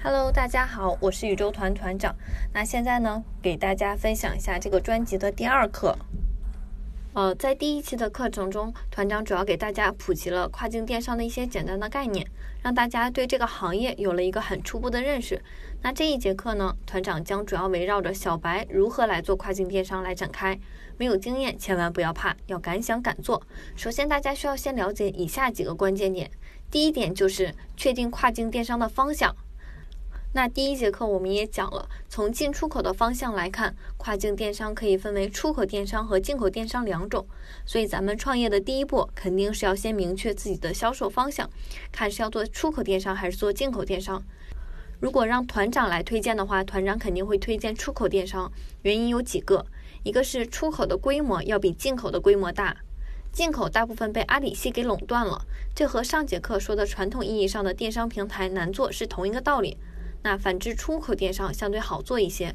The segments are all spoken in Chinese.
Hello，大家好，我是宇宙团团长。那现在呢，给大家分享一下这个专辑的第二课。呃，在第一期的课程中，团长主要给大家普及了跨境电商的一些简单的概念，让大家对这个行业有了一个很初步的认识。那这一节课呢，团长将主要围绕着小白如何来做跨境电商来展开。没有经验，千万不要怕，要敢想敢做。首先，大家需要先了解以下几个关键点。第一点就是确定跨境电商的方向。那第一节课我们也讲了，从进出口的方向来看，跨境电商可以分为出口电商和进口电商两种。所以咱们创业的第一步，肯定是要先明确自己的销售方向，看是要做出口电商还是做进口电商。如果让团长来推荐的话，团长肯定会推荐出口电商，原因有几个，一个是出口的规模要比进口的规模大，进口大部分被阿里系给垄断了，这和上节课说的传统意义上的电商平台难做是同一个道理。那反之，出口电商相对好做一些。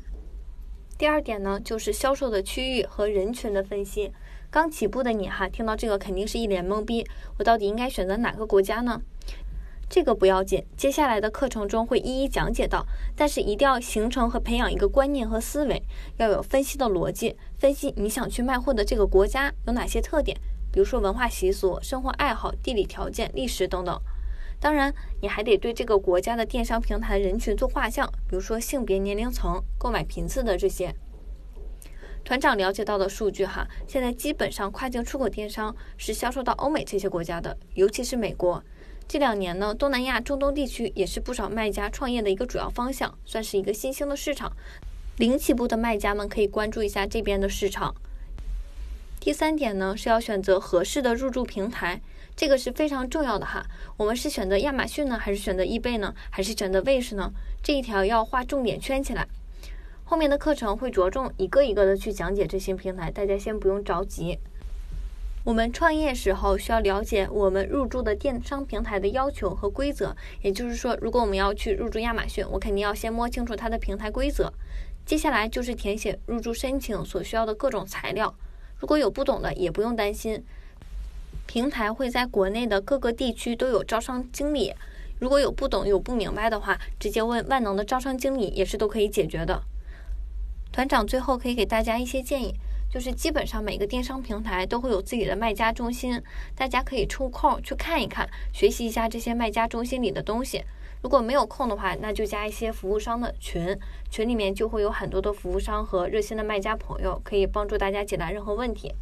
第二点呢，就是销售的区域和人群的分析。刚起步的你哈，听到这个肯定是一脸懵逼，我到底应该选择哪个国家呢？这个不要紧，接下来的课程中会一一讲解到。但是一定要形成和培养一个观念和思维，要有分析的逻辑，分析你想去卖货的这个国家有哪些特点，比如说文化习俗、生活爱好、地理条件、历史等等。当然，你还得对这个国家的电商平台人群做画像，比如说性别、年龄层、购买频次的这些。团长了解到的数据哈，现在基本上跨境出口电商是销售到欧美这些国家的，尤其是美国。这两年呢，东南亚、中东地区也是不少卖家创业的一个主要方向，算是一个新兴的市场。零起步的卖家们可以关注一下这边的市场。第三点呢，是要选择合适的入驻平台。这个是非常重要的哈，我们是选择亚马逊呢，还是选择易贝呢，还是选择卫士呢？这一条要画重点圈起来。后面的课程会着重一个一个的去讲解这些平台，大家先不用着急。我们创业时候需要了解我们入驻的电商平台的要求和规则，也就是说，如果我们要去入驻亚马逊，我肯定要先摸清楚它的平台规则。接下来就是填写入驻申请所需要的各种材料，如果有不懂的也不用担心。平台会在国内的各个地区都有招商经理，如果有不懂有不明白的话，直接问万能的招商经理也是都可以解决的。团长最后可以给大家一些建议，就是基本上每个电商平台都会有自己的卖家中心，大家可以抽空去看一看，学习一下这些卖家中心里的东西。如果没有空的话，那就加一些服务商的群，群里面就会有很多的服务商和热心的卖家朋友，可以帮助大家解答任何问题。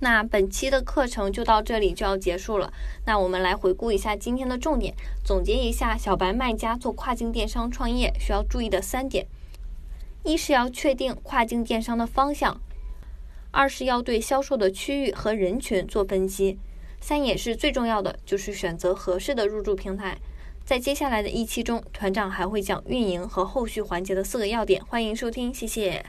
那本期的课程就到这里就要结束了。那我们来回顾一下今天的重点，总结一下小白卖家做跨境电商创业需要注意的三点：一是要确定跨境电商的方向；二是要对销售的区域和人群做分析；三也是最重要的，就是选择合适的入驻平台。在接下来的一期中，团长还会讲运营和后续环节的四个要点，欢迎收听，谢谢。